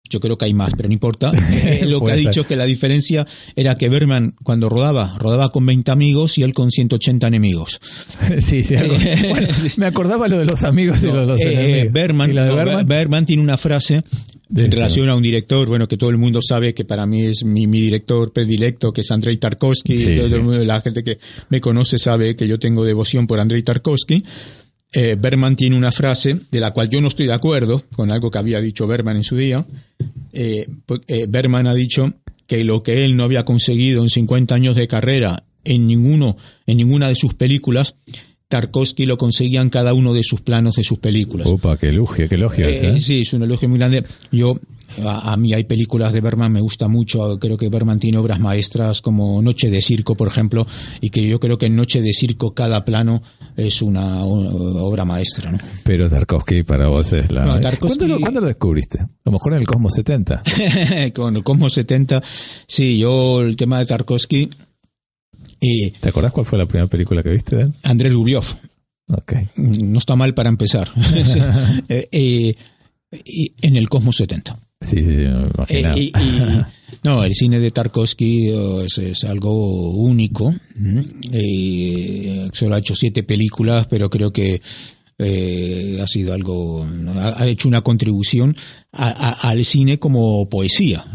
yo creo que hay más, pero no importa. <laughs> Eh, lo que ha dicho es que la diferencia era que Berman, cuando rodaba, rodaba con 20 amigos y él con 180 enemigos. <laughs> Sí, sí. acu- bueno, me acordaba lo de los amigos y lo de los Eh, eh, enemigos. Berman, ¿Y la de no, Berman? Berman tiene una frase en relación a un director, bueno, que todo el mundo sabe que para mí es mi, mi director predilecto, que es Andrei Tarkovsky. Sí, Todo el sí. mundo- la gente que me conoce sabe que yo tengo devoción por Andrei Tarkovsky. Eh, Berman tiene una frase de la cual yo no estoy de acuerdo con algo que había dicho Berman en su día. Eh, pu- eh, Berman ha dicho que lo que él no había conseguido en 50 años de carrera en ninguno, en ninguna de sus películas, Tarkovsky lo conseguía en cada uno de sus planos de sus películas. Upa, qué elogio, qué elogio ese, ¿eh? Sí, es un elogio muy grande. Yo, a, a mí hay películas de Berman, me gusta mucho. Creo que Berman tiene obras maestras como Noche de Circo, por ejemplo, y que yo creo que en Noche de Circo cada plano es una, una obra maestra. ¿no? Pero Tarkovsky para vos es la... No, Tarkovsky- ¿Cuándo, lo, cuándo lo descubriste? A lo mejor en el Cosmos 70. <laughs> Con el Cosmos 70, sí, yo el tema de Tarkovsky y ¿Te acordás cuál fue la primera película que viste de él? Andrés Rubiov. Ok. No está mal para empezar. <laughs> Sí. <laughs> Eh, eh, en el Cosmos 70. Sí, sí, sí, Eh, imaginaba. y- y- <laughs> no, el cine de Tarkovsky eh, es, es algo único. Eh, solo ha hecho siete películas, pero creo que eh, ha sido algo, ha, ha hecho una contribución a- a- al cine como poesía.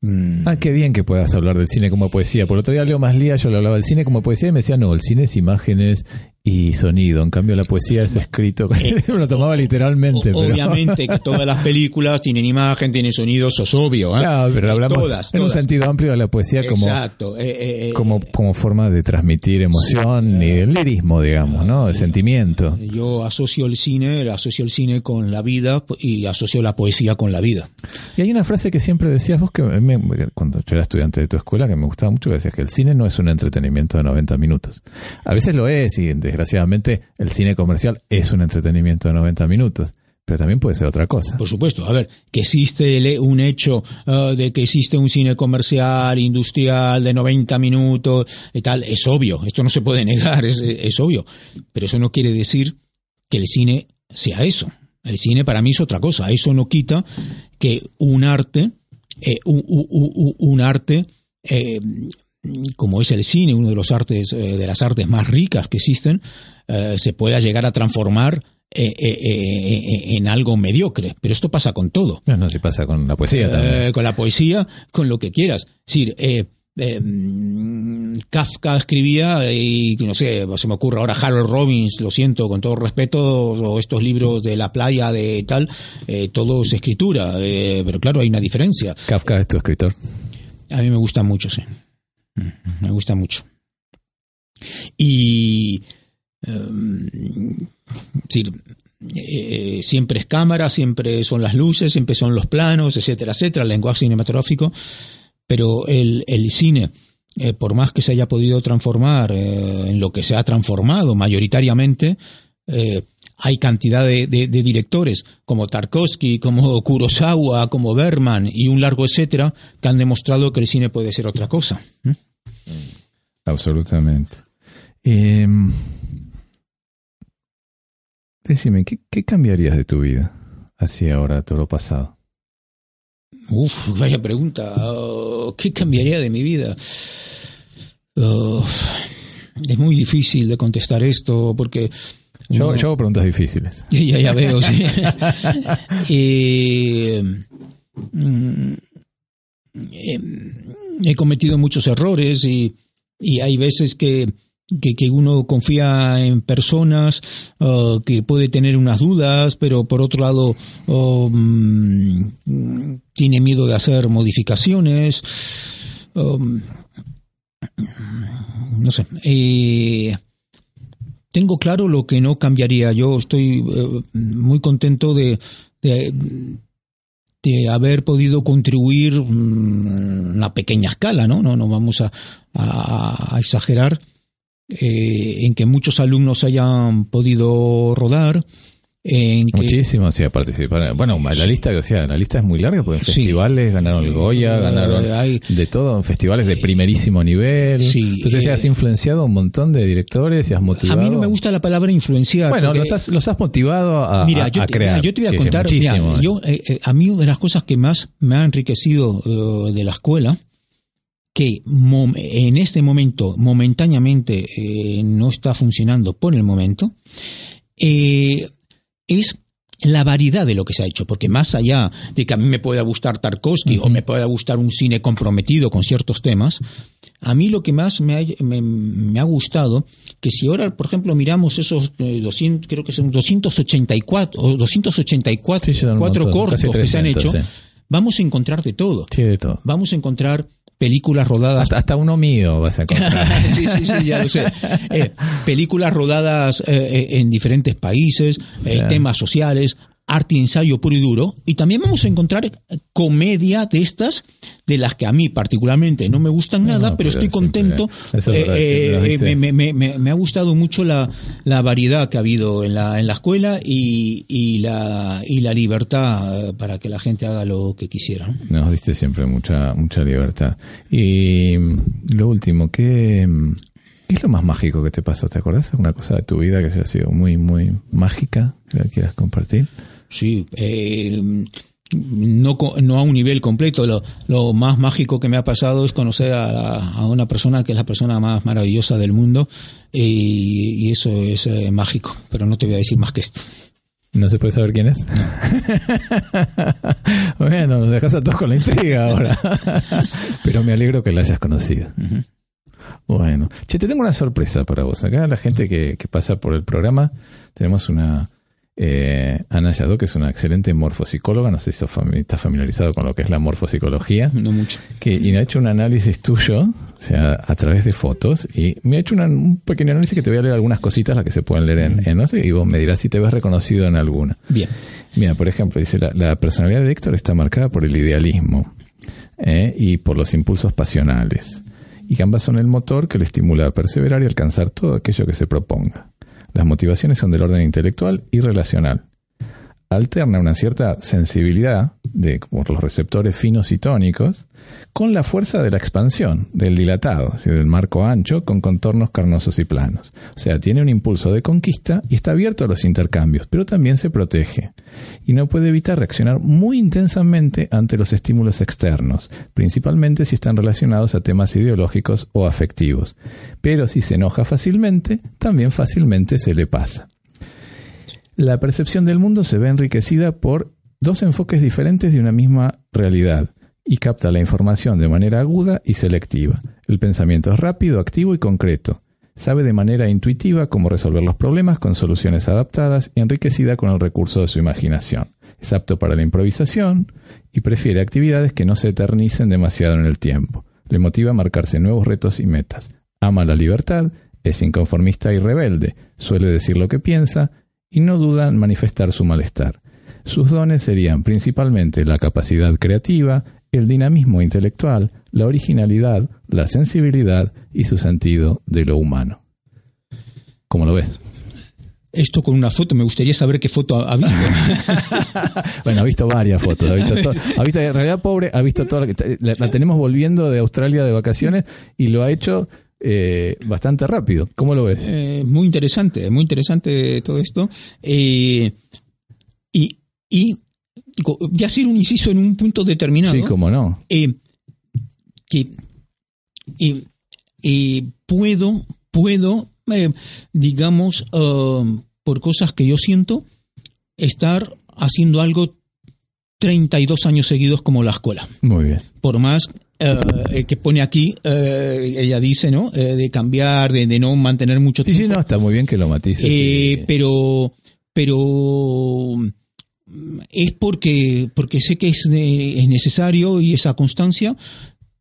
mm, Ah, qué bien que puedas hablar del cine como poesía. Por otro día Leo Maslía, yo le hablaba del cine como poesía y me decía, no, el cine es imágenes y sonido. En cambio, la poesía es escrito. me lo tomaba literalmente. o- pero- Obviamente que todas las películas tienen imagen, tienen sonido, eso es obvio. ¿eh? Claro, pero hablamos Todas, en un sentido amplio de la poesía como, Exacto. eh, eh, eh, como, como forma de transmitir emoción y el lirismo, digamos, ¿no? El sentimiento. Yo asocio el cine, asocio el cine con la vida y asocio la poesía con la vida. Y hay una frase que siempre decías vos que me- cuando yo era estudiante de tu escuela que me gustaba mucho, que decías que el cine no es un entretenimiento de 90 minutos. A veces lo es y desgraciadamente el cine comercial es un entretenimiento de 90 minutos, pero también puede ser otra cosa. Por supuesto, a ver, que existe un hecho ah, de que existe un cine comercial, industrial, de 90 minutos y tal, es obvio, esto no se puede negar, es, es obvio, pero eso no quiere decir que el cine sea eso. El cine para mí es otra cosa, eso no quita que un arte, eh, un, un- un- un arte eh, como es el cine, uno de los artes, eh, de las artes más ricas que existen, eh, se pueda llegar a transformar eh, eh, en algo mediocre. Pero esto pasa con todo. No, no, si pasa con la poesía también. Con la poesía, con lo que quieras. Es decir, mm, Kafka escribía y no sé, se me ocurre ahora Harold Robbins, lo siento, con todo respeto, o estos libros de la playa de tal, todo es escritura, pero claro, hay una diferencia. Kafka es tu escritor. A mí me gusta mucho, sí. Me gusta mucho. Y. em, decir, eh, siempre es cámara, siempre son las luces, siempre son los planos, etcétera, etcétera, el lenguaje cinematográfico. pero el, el cine, eh, por más que se haya podido transformar eh, en lo que se ha transformado mayoritariamente, eh, hay cantidad de, de- de directores como Tarkovsky, como Kurosawa, como Berman y un largo etcétera que han demostrado que el cine puede ser otra cosa. ¿Mm? Absolutamente. Eh, decime, ¿qué, qué cambiarías de tu vida hacia ahora, todo lo pasado? Uf, vaya pregunta. ¿Qué cambiaría de mi vida? Es muy difícil de contestar esto porque Yo, uno- yo hago preguntas difíciles. <laughs> ya, ya veo, sí. <laughs> Eh, mm, eh, he cometido muchos errores y, y hay veces que, que, uno confía en personas uh, que puede tener unas dudas, pero por otro lado oh, mm, mm, tiene miedo de hacer modificaciones. Um, no sé. eh, tengo claro lo que no cambiaría. Yo estoy eh, muy contento de, de, haber podido contribuir mm, a pequeña escala, ¿no? No, no vamos a, a- a exagerar eh, en que muchos alumnos hayan podido rodar. En que, Muchísimo, sí, a participar. Bueno, la lista, o sea, la lista es muy larga, porque en Sí. festivales ganaron el Goya, Eh, ganaron hay- de todo, en festivales de primerísimo nivel. Sí, Entonces eh, has influenciado a un montón de directores y has a motivado. mí no me gusta la palabra influenciar. Bueno, los has, los has motivado a, Mira, a- yo, a te- crear. mira, yo te voy a contar, mira, yo, eh, eh, a mí una de las cosas que más me ha enriquecido eh, de la escuela, que en este momento, momentáneamente, eh, no está funcionando por el momento, eh, es la variedad de lo que se ha hecho, porque más allá de que a mí me pueda gustar Tarkovsky o me pueda gustar un cine comprometido con ciertos temas, a mí lo que más me ha, me, me ha gustado, que si ahora, por ejemplo, miramos esos eh, 200, creo que son 284 o 284 Sí, son cuatro montón, cortos que se han 300, hecho, sí. Vamos a encontrar de todo. Sí, de todo. Vamos a encontrar películas rodadas Hasta, hasta uno mío vas a encontrar. <laughs> sí, sí, sí, ya lo sé. Eh, películas rodadas eh, eh, en diferentes países, eh, temas sociales, arte y ensayo puro y duro. Y también vamos a encontrar eh, comedia de estas, de las que a mí particularmente no me gustan No, nada, no, pero pero estoy contento. es Eh, verdad, eh, eh, me, me- me- me ha gustado mucho la, la variedad que ha habido en la, en la escuela y, y, la, y la libertad eh, para que la gente haga lo que quisiera. ¿no? Nos diste siempre mucha mucha libertad. Y mm, lo último, ¿qué, mm, qué es lo más mágico que te pasó? ¿Te acordás de alguna cosa de tu vida que haya sido muy, muy mágica que la quieras compartir? Sí, eh, no, no a un nivel completo. Lo, lo más mágico que me ha pasado es conocer a, una persona que es la persona más maravillosa del mundo y, y eso es eh, mágico, pero no te voy a decir más que esto. ¿No se puede saber quién es? <laughs> bueno, nos dejas a todos con la intriga ahora. <laughs> Pero me alegro que la hayas conocido. Bueno, che, te tengo una sorpresa para vos. Acá la gente que, que pasa por el programa, tenemos una eh, Ana Yadó, que es una excelente morfopsicóloga. No sé si estás familiarizado con lo que es la morfopsicología. No mucho. Que, y me ha hecho un análisis tuyo, o sea, a través de fotos, y me ha hecho una- un pequeño análisis que te voy a leer algunas cositas, las que se pueden leer en, en no sé, y vos me dirás si te ves reconocido en alguna. Bien. Mira, por ejemplo, dice, la, la personalidad de Héctor está marcada por el idealismo ¿eh? y por los impulsos pasionales, y que ambas son el motor que le estimula a perseverar y alcanzar todo aquello que se proponga. Las motivaciones son del orden intelectual y relacional. Alterna una cierta sensibilidad de por los receptores finos y tónicos con la fuerza de la expansión, del dilatado, del marco ancho con contornos carnosos y planos. O sea, tiene un impulso de conquista y está abierto a los intercambios, pero también se protege. Y no puede evitar reaccionar muy intensamente ante los estímulos externos, principalmente si están relacionados a temas ideológicos o afectivos. Pero si se enoja fácilmente, también fácilmente se le pasa. La percepción del mundo se ve enriquecida por dos enfoques diferentes de una misma realidad y capta la información de manera aguda y selectiva. El pensamiento es rápido, activo y concreto. Sabe de manera intuitiva cómo resolver los problemas con soluciones adaptadas y enriquecida con el recurso de su imaginación. Es apto para la improvisación y prefiere actividades que no se eternicen demasiado en el tiempo. Le motiva a marcarse nuevos retos y metas. Ama la libertad, es inconformista y rebelde, suele decir lo que piensa y no duda en manifestar su malestar. Sus dones serían principalmente la capacidad creativa, el dinamismo intelectual, la originalidad, la sensibilidad y su sentido de lo humano. ¿Cómo lo ves? Esto con una foto, me gustaría saber qué foto ha visto. <laughs> bueno, ha visto varias fotos. Ha visto, to- ha visto- en realidad, pobre, ha visto la, la tenemos volviendo de Australia de vacaciones y lo ha hecho eh, bastante rápido. ¿Cómo lo ves? Eh, muy interesante, muy interesante todo esto. Eh, y, y voy a hacer un inciso en un punto determinado. sí, cómo no. que puedo, puedo, digamos, um, por cosas que yo siento, estar haciendo algo 32 años seguidos como la escuela. Muy bien. Por más eh, que pone aquí, eh, ella dice, ¿no? Eh, de cambiar, de, de no mantener mucho Sí, tiempo. sí, no, está muy bien que lo matices. Eh, pero pero mm, es porque porque sé que es, es necesario y esa constancia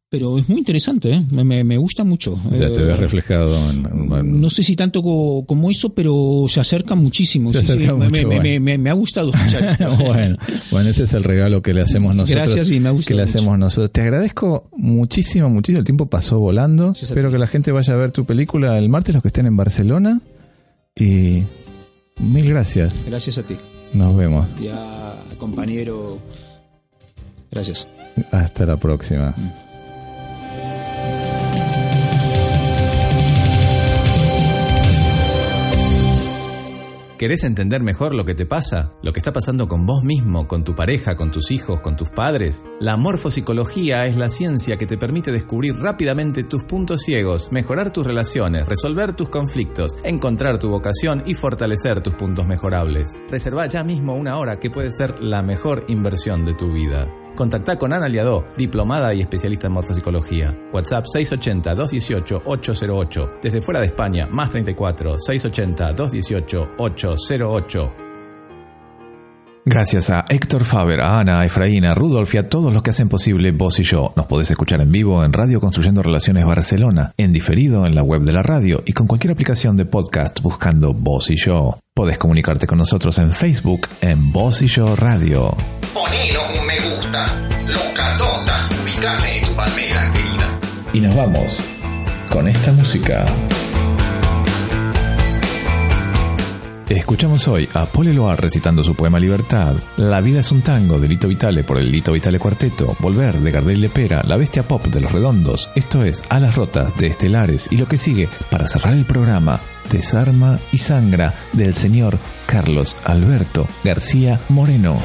pero es muy interesante ¿eh? me, me- gusta mucho o sea, te ves reflejado en, en- no sé si tanto co- como eso pero se acerca muchísimo Se sí, me, mucho, me- bueno. me- me- me ha gustado escuchar <laughs> esto. bueno, bueno, ese es el regalo que le hacemos nosotros. Gracias y me le hacemos nosotros. Te agradezco muchísimo, muchísimo. El tiempo pasó volando. Espero que la gente vaya a ver tu película el martes, los que estén en Barcelona. Y mil gracias. gracias a ti Nos vemos. y a compañero gracias Hasta la próxima. ¿Querés entender mejor lo que te pasa? ¿Lo que está pasando con vos mismo, con tu pareja, con tus hijos, con tus padres? La morfopsicología es la ciencia que te permite descubrir rápidamente tus puntos ciegos, mejorar tus relaciones, resolver tus conflictos, encontrar tu vocación y fortalecer tus puntos mejorables. Reserva ya mismo una hora que puede ser la mejor inversión de tu vida. Contacta con Ana Liadó, diplomada y especialista en morfopsicología. WhatsApp 680-218-808. Desde fuera de España, más 34 680-218-808. Gracias a Héctor Faber, a Ana, a Efraín, a Rudolf y a todos los que hacen posible Vos y Yo. Nos podés escuchar en vivo en Radio Construyendo Relaciones Barcelona, en diferido en la web de la radio y con cualquier aplicación de podcast buscando Vos y Yo. Podés comunicarte con nosotros en Facebook en Vos y Yo Radio. Un me gusta. Y nos vamos con esta música. Escuchamos hoy a Paul Eluard recitando su poema Libertad, La vida es un tango de Lito Vitale por el Lito Vitale Cuarteto, Volver de Gardel Lepera, La bestia pop de Los Redondos, esto es Alas Rotas de Estelares y lo que sigue para cerrar el programa, Desarma y Sangra del señor Carlos Alberto García Moreno.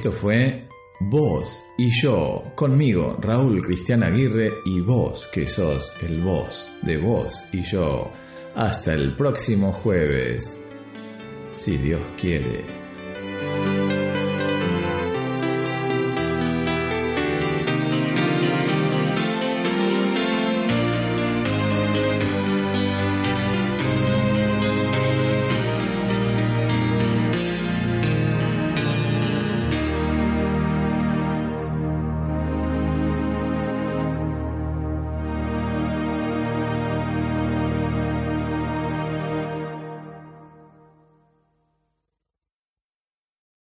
Esto fue Vos y yo, conmigo, Raúl Cristian Aguirre, y vos, que sos el vos de vos y yo. Hasta el próximo jueves, si Dios quiere.